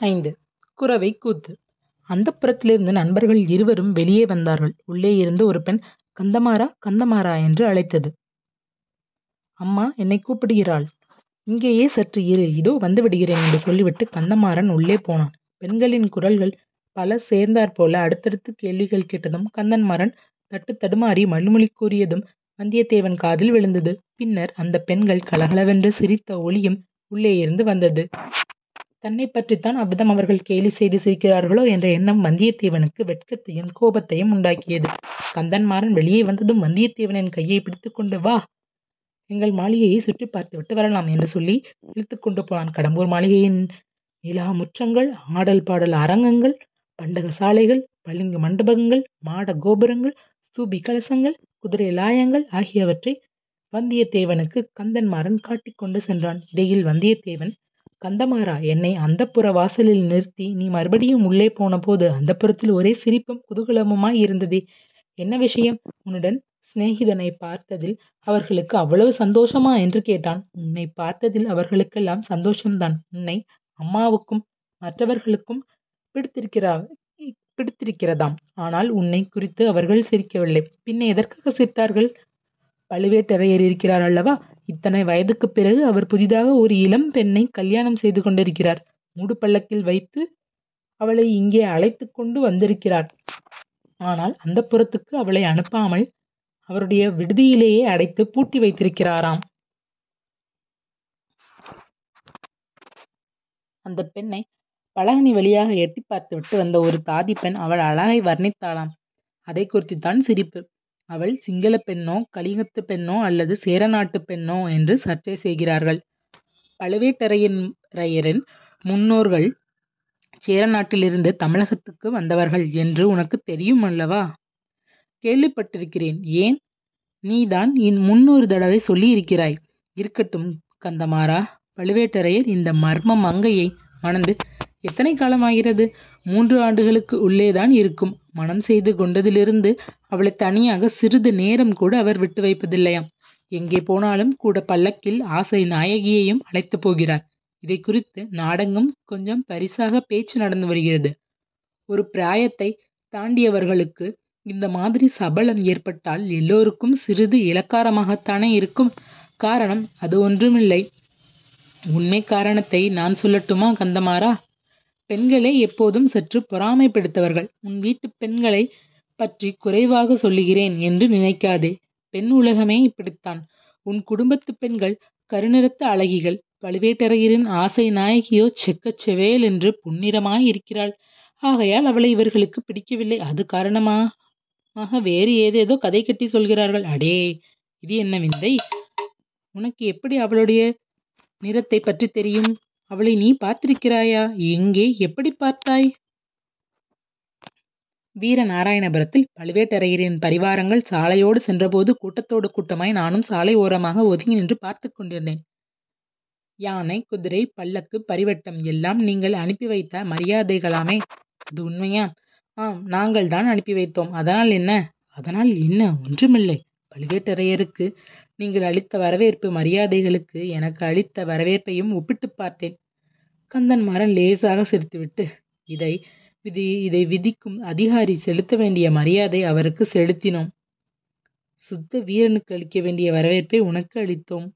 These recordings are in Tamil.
ஐந்து. குரவை கூத்து. அந்தப்புறத்திலிருந்து நண்பர்கள் இருவரும் வெளியே வந்தார்கள். உள்ளே இருந்து ஒரு பெண் கந்தமாறா கந்தமாறா என்று அழைத்தது. அம்மா என்னை கூப்பிடுகிறாள். இங்கேயே சற்று இரு. இதோ வந்து விடுகிறேன் என்று சொல்லிவிட்டு கந்தமாறன் உள்ளே போனான். பெண்களின் குரல்கள் பல சேர்ந்தாற்போல அடுத்தடுத்து கேள்விகள் கேட்டதும் கந்தன்மாறன் தட்டு தடுமாறி மழுமொழி கூறியதும் வந்தியத்தேவன் காதில் விழுந்தது. பின்னர் அந்த பெண்கள் கலகலவென்று சிரித்த ஒளியும் உள்ளே இருந்து வந்தது. தன்னை பற்றித்தான் அவ்விதம் அவர்கள் கேலி செய்து சிரிக்கிறார்களோ என்ற எண்ணம் வந்தியத்தேவனுக்கு வெட்கத்தையும் கோபத்தையும் உண்டாக்கியது. கந்தன்மாறன் வெளியே வந்ததும் வந்தியத்தேவனின் கையை பிடித்துக்கொண்டு வா எங்கள் மாளிகையை சுற்றி பார்த்துவிட்டு வரலாம் என்று சொல்லி இழுத்து கொண்டு போனான். கடம்பூர் மாளிகையின் நிலா முற்றங்கள் ஆடல் பாடல் அரங்கங்கள் பண்டக சாலைகள் பளிங்கு மண்டபங்கள் மாட கோபுரங்கள் ஸ்தூபி கலசங்கள் குதிரை லாயங்கள் ஆகியவற்றை வந்தியத்தேவனுக்கு கந்தன்மாறன் காட்டிக்கொண்டு சென்றான். இடையில் வந்தியத்தேவன் கந்தமாறா என்னை அந்தப்புற வாசலில் நிறுத்தி நீ மறுபடியும் உள்ளே போன போது அந்தப்புறத்தில் ஒரே சிரிப்பும் குதூகலமுமாய் இருந்ததே. என்ன விஷயம்? உன்னுடன் சிநேகிதனை பார்த்ததில் அவர்களுக்கு அவ்வளவு சந்தோஷமா? என்று கேட்டான். உன்னை பார்த்ததில் அவர்களுக்கெல்லாம் சந்தோஷம்தான். உன்னை அம்மாவுக்கும் மற்றவர்களுக்கும் பிடித்திருக்கிறா பிடித்திருக்கிறதாம். ஆனால் உன்னை குறித்து அவர்கள் சிரிக்கவில்லை. பின்ன எதற்காக சிரித்தார்கள்? பழுவேட்டரையர் இருக்கிறார் அல்லவா? இத்தனை வயதுக்குப் பிறகு அவர் புதிதாக ஒரு இளம் பெண்ணை கல்யாணம் செய்து கொண்டிருக்கிறார். மூடு பல்லக்கில் வைத்து அவளை இங்கே அழைத்து கொண்டு வந்திருக்கிறார். ஆனால் அந்த புறத்துக்கு அவளை அனுப்பாமல் அவருடைய விடுதியிலேயே அடைத்து பூட்டி வைத்திருக்கிறாராம். அந்த பெண்ணை பலகனி வழியாக எட்டி பார்த்துவிட்டு வந்த ஒரு தாதி பெண் அவள் அழகை வர்ணித்தாளாம். அதை குறித்துத்தான் சிரிப்பு. அவள் சிங்கள பெண்ணோ கலிங்கத்து பெண்ணோ அல்லது சேர நாட்டு பெண்ணோ என்று சர்ச்சை செய்கிறார்கள். பழுவேட்டரையரின் முன்னோர்கள் சேர நாட்டிலிருந்து தமிழகத்துக்கு வந்தவர்கள் என்று உனக்கு தெரியும் அல்லவா? கேள்விப்பட்டிருக்கிறேன். ஏன்? நீதான் இன் முன்னொரு தடவை சொல்லியிருக்கிறாய். இருக்கட்டும் கந்தமாறா. பழுவேட்டரையர் இந்த மர்ம மங்கையை மணந்து எத்தனை காலமாகிறது? மூன்று ஆண்டுகளுக்கு உள்ளேதான் இருக்கும். மனம் செய்து கொண்டதிலிருந்து அவளை தனியாக சிறிது நேரம் கூட அவர் விட்டு வைப்பதில்லையாம். எங்கே போனாலும் கூட பல்லக்கில் ஆசை நாயகியையும் அழைத்து போகிறார். இதை குறித்து நாடெங்கும் கொஞ்சம் பரிசாக பேச்சு நடந்து வருகிறது. ஒரு பிராயத்தை தாண்டியவர்களுக்கு இந்த மாதிரி சபலம் ஏற்பட்டால் எல்லோருக்கும் சிறிது இலக்காரமாகத்தானே இருக்கும். காரணம் அது ஒன்றுமில்லை. உண்மை காரணத்தை நான் சொல்லட்டுமா கந்தமாறா? பெண்களே எப்போதும் சற்று பொறாமைப்படுத்தவர்கள். உன் வீட்டு பெண்களை பற்றி குறைவாக சொல்லுகிறேன் என்று நினைக்காதே. பெண் உலகமே இப்படித்தான். உன் குடும்பத்து பெண்கள் கருநிறத்த அழகிகள் பழுவேட்டரையரின் ஆசை நாயகியோ செக்கச் செவேல் என்று புன்னிறமாய் இருக்கிறாள். ஆகையால் அவளை இவர்களுக்கு பிடிக்கவில்லை. அது காரணமாக வேறு ஏதேதோ கதை கட்டி சொல்கிறார்கள். அடே இது என்ன விந்தை? உனக்கு எப்படி அவளுடைய நிறத்தை பற்றி தெரியும்? அவளை நீ பார்த்திருக்கிறாயா? எங்கே? எப்படி பார்த்தாய்? வீரநாராயணபுரத்தில் பழுவேட்டரையரின் பரிவாரங்கள் சாலையோடு சென்றபோது கூட்டத்தோடு கூட்டமாய் நானும் சாலை ஓரமாக ஒதுங்கி நின்று பார்த்து கொண்டிருந்தேன். யானை குதிரை பல்லக்கு பரிவட்டம் எல்லாம் நீங்கள் அனுப்பி வைத்த மரியாதைகளாமே. அது உண்மையா? ஆம் நாங்கள் தான் அனுப்பி வைத்தோம். அதனால் என்ன? அதனால் என்ன? ஒன்றுமில்லை. பழுவேட்டரையருக்கு நீங்கள் அளித்த வரவேற்பு மரியாதைகளுக்கு எனக்கு அளித்த வரவேற்பையும் ஒப்பிட்டு பார்த்தேன். கந்தன்மாறன் லேசாக சிரித்துவிட்டு இதை விதி இதை விதிக்கும் அதிகாரி செலுத்த வேண்டிய மரியாதை அவருக்கு செலுத்தினோம். சுத்த வீரனுக்கு அளிக்க வேண்டிய வரவேற்பை உனக்கு அளித்தோம்.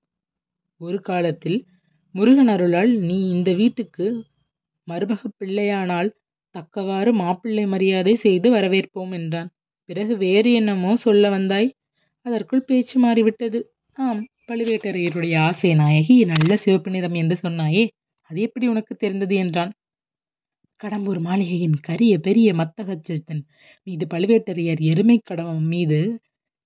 ஒரு காலத்தில் முருகன் அருளால் நீ இந்த வீட்டுக்கு மருமக பிள்ளையானால் தக்கவாறு மாப்பிள்ளை மரியாதை செய்து வரவேற்போம் என்றான். பிறகு வேறு என்னமோ சொல்ல வந்தாய்? அதற்குள் பேச்சு மாறிவிட்டது. ஆம் பழுவேட்டரையருடைய ஆசை நாயகி நல்ல சிவப்பு நிறம் என்று சொன்னாயே அது எப்படி உனக்கு தெரிந்தது? என்றான். கடம்பூர் மாளிகையின் கரிய பெரிய மத்தகச்சன் மீது பழுவேட்டரையர் எருமை கடவம் மீது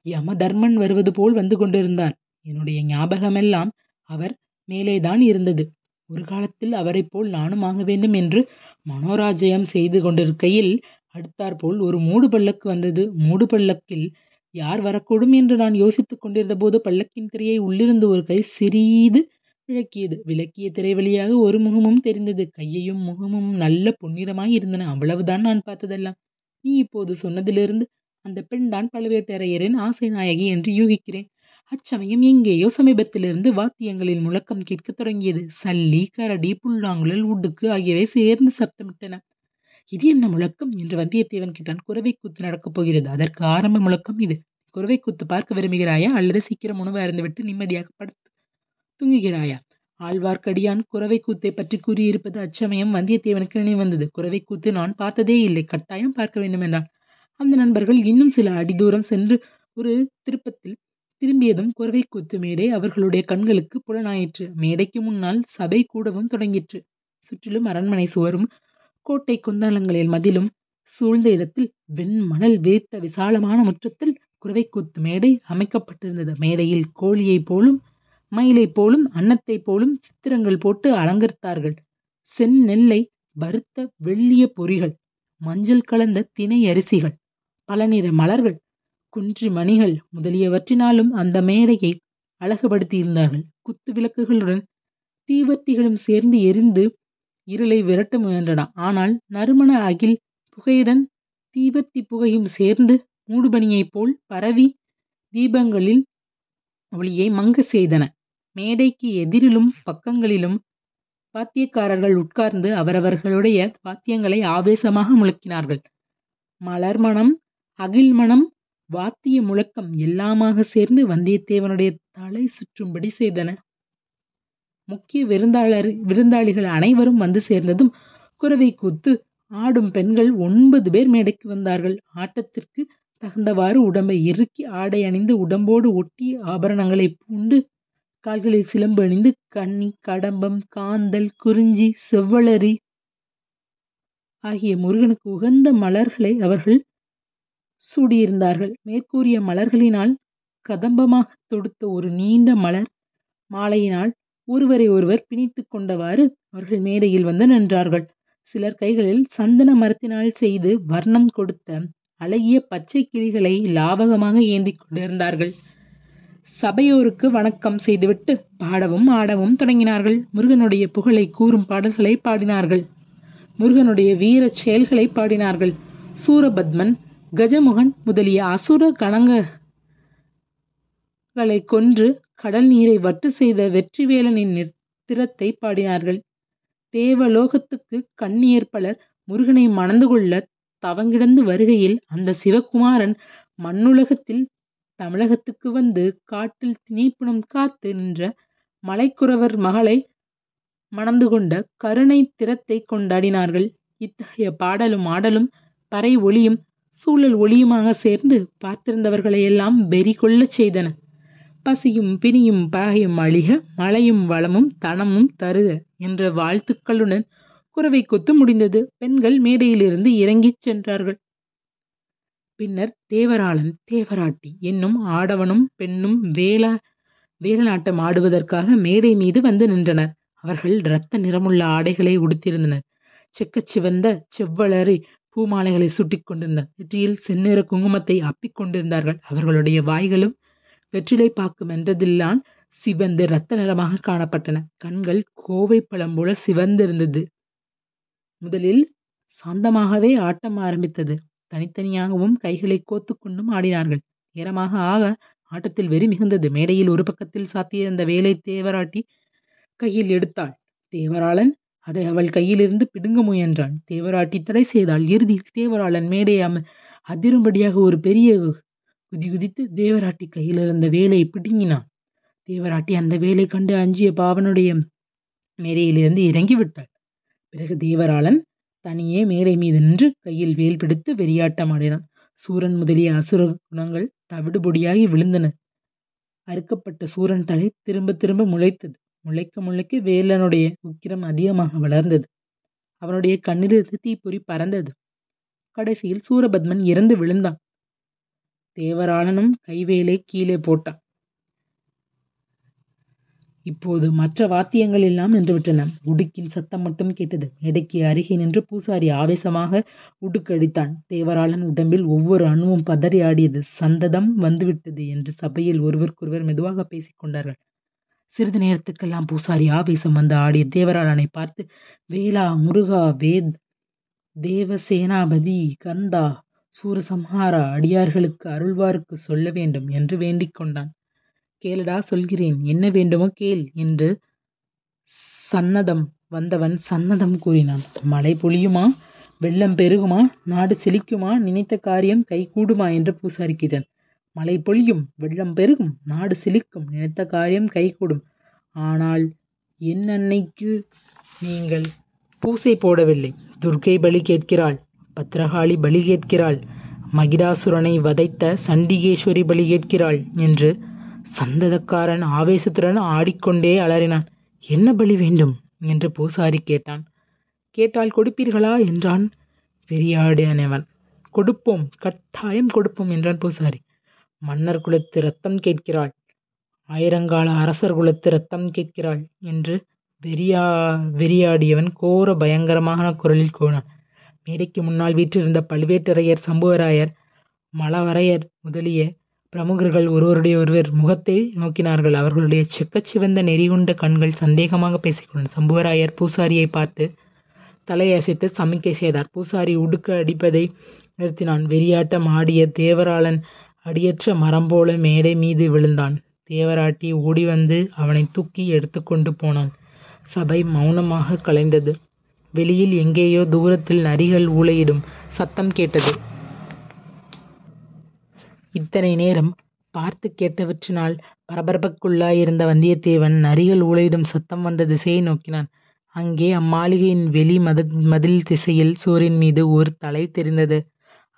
யமதர்மன் வருவது போல் வந்து கொண்டிருந்தார். என்னுடைய ஞாபகமெல்லாம் அவர் மேலேதான் இருந்தது. ஒரு காலத்தில் அவரைப் போல் நானும் ஆக வேண்டும் என்று மனோராஜயம் செய்து கொண்டிருக்கையில் அடுத்தாற்போல் ஒரு மூடு பல்லக்கு வந்தது. மூடு பல்லக்கில் யார் வரக்கூடும் என்று நான் யோசித்துக் கொண்டிருந்த போது பல்லக்கின் திரையை உள்ளிருந்து ஒரு கை சிறிது விளக்கியது விளக்கிய திரை வழியாக ஒரு முகமும் தெரிந்தது. கையையும் முகமும் நல்ல பொன்னிறமாய் இருந்தன. அவ்வளவுதான் நான் பார்த்ததெல்லாம். நீ இப்போது சொன்னதிலிருந்து அந்த பெண் தான் பழுவேட்டரையரின் ஆசை நாயகி என்று யூகிக்கிறேன். அச்சமயம் எங்கேயோ சமீபத்திலிருந்து வாத்தியங்களின் முழக்கம் கேட்கத் தொடங்கியது. சல்லி கரடி புல்லாங்குழல் உடுக்கு ஆகியவை சேர்ந்து சப்தமிட்டன. இது என்ன முழக்கம்? என்று வந்தியத்தேவன் கேட்டான். குறவை கூத்து நடக்கப் போகிறது. அதற்கு ஆரம்ப முழக்கம் இது. குறவை கூத்து பார்க்க விரும்புகிறாயா? அல்லது சீக்கிரம் உணவு அருந்துவிட்டு நிம்மதியாக படுத்து தூங்குகிறாயா? ஆழ்வார்க்கடியான் குறவை கூத்தை பற்றி கூறியிருப்பது அச்சமயம் வந்தியத்தேவனுக்கு நினைவு வந்தது. குறவை கூத்து நான் பார்த்ததே இல்லை. கட்டாயம் பார்க்க வேண்டும் என்றான் அந்த நண்பர்கள் இன்னும் சில அடி தூரம் சென்று ஒரு திருப்பத்தில் திரும்பியதும் குறவை கூத்து மேடை அவர்களுடைய கண்களுக்கு புலனாயிற்று. மேடைக்கு முன்னால் சபை கூடவும் தொடங்கிற்று. சுற்றிலும் அரண்மனை சுவரும் கோட்டை குந்தலங்களில் மதிலும் சூழ்ந்த இடத்தில் வெண்மணல் விரித்த விசாலமான முற்றத்தில் குறவைக்கூத்து மேடை அமைக்கப்பட்டிருந்தது. மேடையில் கோழியைப் போலும் மயிலைப் போலும் அன்னத்தைப் போலும் சித்திரங்கள் போட்டு அலங்கரித்தார்கள். செந்நெல்லை வறுத்த வெள்ளிய பொறிகள் மஞ்சள் கலந்த தினை அரிசிகள் பல நிற மலர்கள் குன்றி மணிகள் முதலியவற்றினாலும் அந்த மேடையை அழகுபடுத்தியிருந்தார்கள். குத்து விளக்குகளுடன் தீவர்த்திகளும் சேர்ந்து எரிந்து இருளை விரட்ட முயன்றன. ஆனால் நறுமண அகில் புகையுடன் தீவர்த்தி புகையும் சேர்ந்து மூடுபனியைப் போல் பரவி தீபங்களில் ஒளியை மங்க செய்தன. மேடைக்கு எதிரிலும் பக்கங்களிலும் வாத்தியக்காரர்கள் உட்கார்ந்து அவரவர்களுடைய வாத்தியங்களை ஆவேசமாக முழக்கினார்கள். மலர்மணம் அகில்மணம் வாத்திய முழக்கம் எல்லாமாக சேர்ந்து வந்தியத்தேவனுடைய தலை சுற்றும்படி செய்தன. முக்கிய விருந்தாளர் விருந்தாளிகள் அனைவரும் வந்து சேர்ந்ததும் குறவை கூத்து ஆடும் பெண்கள் ஒன்பது பேர் மேடைக்கு வந்தார்கள். ஆட்டத்திற்கு தகுந்தவாறு உடம்பை இறுக்கி ஆடை அணிந்து உடம்போடு ஒட்டிய ஆபரணங்களை பூண்டு கால்களில் சிலம்பு அணிந்து கன்னி கடம்பம் காந்தல் குறிஞ்சி செவ்வளரி ஆகிய முருகனுக்கு உகந்த மலர்களை அவர்கள் சூடியிருந்தார்கள். மேற்கூறிய மலர்களினால் கதம்பமாக தொடுத்த ஒரு நீண்ட மலர் மாலையினால் ஒருவரை ஒருவர் பிணித்து கொண்டவாறு அவர்கள் மேடையில் வந்து நின்றார்கள். சிலர் கைகளில் சந்தன மரத்தினால் செய்து வர்ணம் கொடுத்த அழகிய பச்சை கிளிகளை லாவகமாக ஏந்தி கொண்டிருந்தார்கள். சபையோருக்கு வணக்கம் செய்துவிட்டு பாடவும் ஆடவும் தொடங்கினார்கள். முருகனுடைய புகழை கூறும் பாடல்களை பாடினார்கள். முருகனுடைய வீர செயல்களை பாடினார்கள். சூரபத்மன் கஜமுகன் முதலிய அசுர கணங்களை கொன்று கடல் நீரை வட்டு செய்த வெற்றிவேலனின் திறத்தை பாடினார்கள். தேவலோகத்துக்கு கண்ணீர் பலர் முருகனை மணந்து கொள்ள தவங்கிடந்து வருகையில் அந்த சிவகுமாரன் மண்ணுலகத்தில் தமிழகத்துக்கு வந்து காட்டில் திணைப்புணம் காத்து நின்ற மலைக்குறவர் மகளை மணந்து கொண்ட கருணை திறத்தை கொண்டாடினார்கள். இத்தகைய பாடலும் ஆடலும் பறை ஒளியும் சூழல் ஒளியுமாக சேர்ந்து பார்த்திருந்தவர்களையெல்லாம் வெறி கொள்ளச் செய்தன. பசியும் பிணியும் பகையும் அழிக மழையும் வளமும் தனமும் தருக என்ற வாழ்த்துக்களுடன் குறவை கொத்து முடிந்தது. பெண்கள் மேடையிலிருந்து இறங்கிச் சென்றார்கள். பின்னர் தேவராளன் தேவராட்டி என்னும் ஆடவனும் பெண்ணும் வேளா வேலநாட்டம் ஆடுவதற்காக மேடை மீது வந்து நின்றனர். அவர்கள் இரத்த நிறமுள்ள ஆடைகளை உடுத்திருந்தனர் செக்கச் சிவந்த செவ்வளரை பூமாலைகளை சுட்டிக் கொண்டிருந்தனர். நெற்றியில் செந்நிற குங்குமத்தை அப்பிக் கொண்டிருந்தார்கள். அவர்களுடைய வாய்களும் வெற்றிலை பாக்கு மென்றதில்லான் சிவந்து இரத்த நிறமாக காணப்பட்டன. கண்கள் கோவை பழம் போல சிவந்திருந்தது. முதலில் சாந்தமாகவே ஆட்டம் ஆரம்பித்தது. தனித்தனியாகவும் கைகளை கோத்துக்கொண்டும் ஆடினார்கள். நேரமாக ஆக ஆட்டத்தில் வெறி மிகுந்தது. மேடையில் ஒரு பக்கத்தில் சாத்தியிருந்த வேலை தேவராட்டி கையில் எடுத்தாள். தேவராளன்! அதை அவள் கையிலிருந்து பிடுங்க முயன்றான். தேவராட்டி தடை செய்தாள் இறுதியில் தேவராளன் மேடை அதிரும்படியாக ஒரு பெரிய குதி குதித்து தேவராட்டி கையில் இருந்த வேலை பிடுங்கினான். தேவராட்டி அந்த வேலை கண்டு அஞ்சிய பாவனுடைய மேரையிலிருந்து இறங்கி விட்டாள் பிறகு தேவராளன் தனியே மேடை மீது நின்று கையில் வேல் பிடித்து வெறியாட்டம் ஆடினான். சூரன் முதலிய அசுர குணங்கள் தவிடுபொடியாகி விழுந்தன. அறுக்கப்பட்ட சூரன் தலை திரும்ப திரும்ப முளைத்தது. முளைக்க முளைக்க வேலனுடைய உக்கிரம் அதிகமாக வளர்ந்தது. அவனுடைய கண்ணிலிருந்து தீப்பொறி பறந்தது. கடைசியில் சூரபத்மன் இறந்து விழுந்தான். தேவராளனும் கைவேலை கீழே போட்டான். இப்போது மற்ற வாத்தியங்கள் எல்லாம் நின்றுவிட்டன. உடுக்கின் சத்தம் மட்டும் கேட்டது. மேடைக்கு அருகே நின்று பூசாரி ஆவேசமாக உடுக்கடித்தான் தேவராளன் உடம்பில் ஒவ்வொரு அணுவும் பதறி ஆடியது. சந்ததம் வந்துவிட்டது என்று சபையில் ஒருவருக்கொருவர் மெதுவாக பேசிக் கொண்டார்கள். சிறிது நேரத்துக்கெல்லாம் பூசாரி ஆவேசம் வந்து ஆடிய தேவராளனை பார்த்து வேளா முருகா வேத் தேவசேனாபதி கந்தா சூரசம்ஹாரா அடியார்களுக்கு அருள்வாருக்கு சொல்ல வேண்டும் என்று வேண்டிக் கொண்டான். கேளடா சொல்கிறேன் என்ன வேண்டுமோ கேள் என்று சன்னதம் வந்தவன் சன்னதம் கூறினான். மழை பொழியுமா? வெள்ளம் பெருகுமா? நாடு செழிக்குமா? நினைத்த காரியம் கைகூடுமா? என்று பூசாரி கேட்டான் மழை பொழியும் வெள்ளம் பெருகும் நாடு செழிக்கும் நினைத்த காரியம் கைகூடும். ஆனால் என் அன்னைக்கு நீங்கள் பூசை போடவில்லை? துர்க்கை பலி கேட்கிறாள். பத்ரகாளி பலி கேட்கிறாள் மகிடாசுரனை வதைத்த சண்டிகேஸ்வரி பலி கேட்கிறாள் என்று சந்ததக்காரன் ஆவேசத்துடன் ஆடிக்கொண்டே அலறினான். என்ன பலி வேண்டும்? என்று பூசாரி கேட்டான். கேட்டால் கொடுப்பீர்களா? என்றான் பெரியாடியானவன். கொடுப்போம் கட்டாயம் கொடுப்போம் என்றான் பூசாரி. மன்னர் குலத்து ரத்தம் கேட்கிறாள். ஆயிரங்கால அரசர் குலத்து ரத்தம் கேட்கிறாள் என்று வெறியா வெறியாடியவன் கோர பயங்கரமான குரலில் கூறினான். மேடைக்கு முன்னால் வீற்றிருந்த பழுவேட்டரையர் சம்புவராயர் மலவரையர் முதலிய பிரமுகர்கள் ஒருவருடைய ஒருவர் முகத்தை நோக்கினார்கள். அவர்களுடைய செக்கச்சிவந்த நெறிகுண்ட கண்கள் சந்தேகமாக பேசிக்கொண்டன. சம்புவராயர் பூசாரியை பார்த்து தலையசைத்து சமிக்கை செய்தார். பூசாரி உடுக்க அடிப்பதை நிறுத்தினான். வெறியாட்டம் ஆடிய தேவராளன் அடியற்ற மரம் போல மேடை மீது விழுந்தான். தேவராட்டி ஓடி வந்து அவனை தூக்கி எடுத்துக்கொண்டு போனான். சபை மௌனமாக கலைந்தது. வெளியில் எங்கேயோ தூரத்தில் நரிகள் ஊளையிடும் சத்தம் கேட்டது. இத்தனை நேரம் பார்த்து கேட்டவற்றினால் பரபரப்புக்குள்ளாயிருந்த வந்தியத்தேவன் நரிகள் ஊளையிடும் சத்தம் வந்த திசையை நோக்கினான். அங்கே அம்மாளிகையின் வெளி மத மதில் திசையில் சூரியன் மீது ஒரு தலை தெரிந்தது.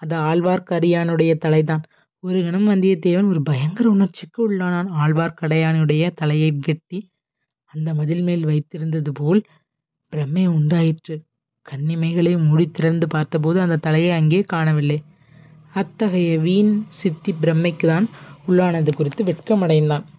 அது ஆழ்வார்க்கடியானுடைய தலைதான். ஒரு கணம் வந்தியத்தேவன் ஒரு பயங்கர உணர்ச்சிக்கு உள்ளானான். ஆழ்வார்க்கடையானுடைய தலையை வெட்டி அந்த மதில் மேல் வைத்திருந்தது போல் பிரமை உண்டாயிற்று. கண்ணிமைகளை மூடி திறந்து பார்த்தபோது அந்த தலையை அங்கே காணவில்லை. அத்தகைய வீண் சித்தி பிரமைக்குதான் உள்ளானது குறித்து வெட்கமடைந்தான்.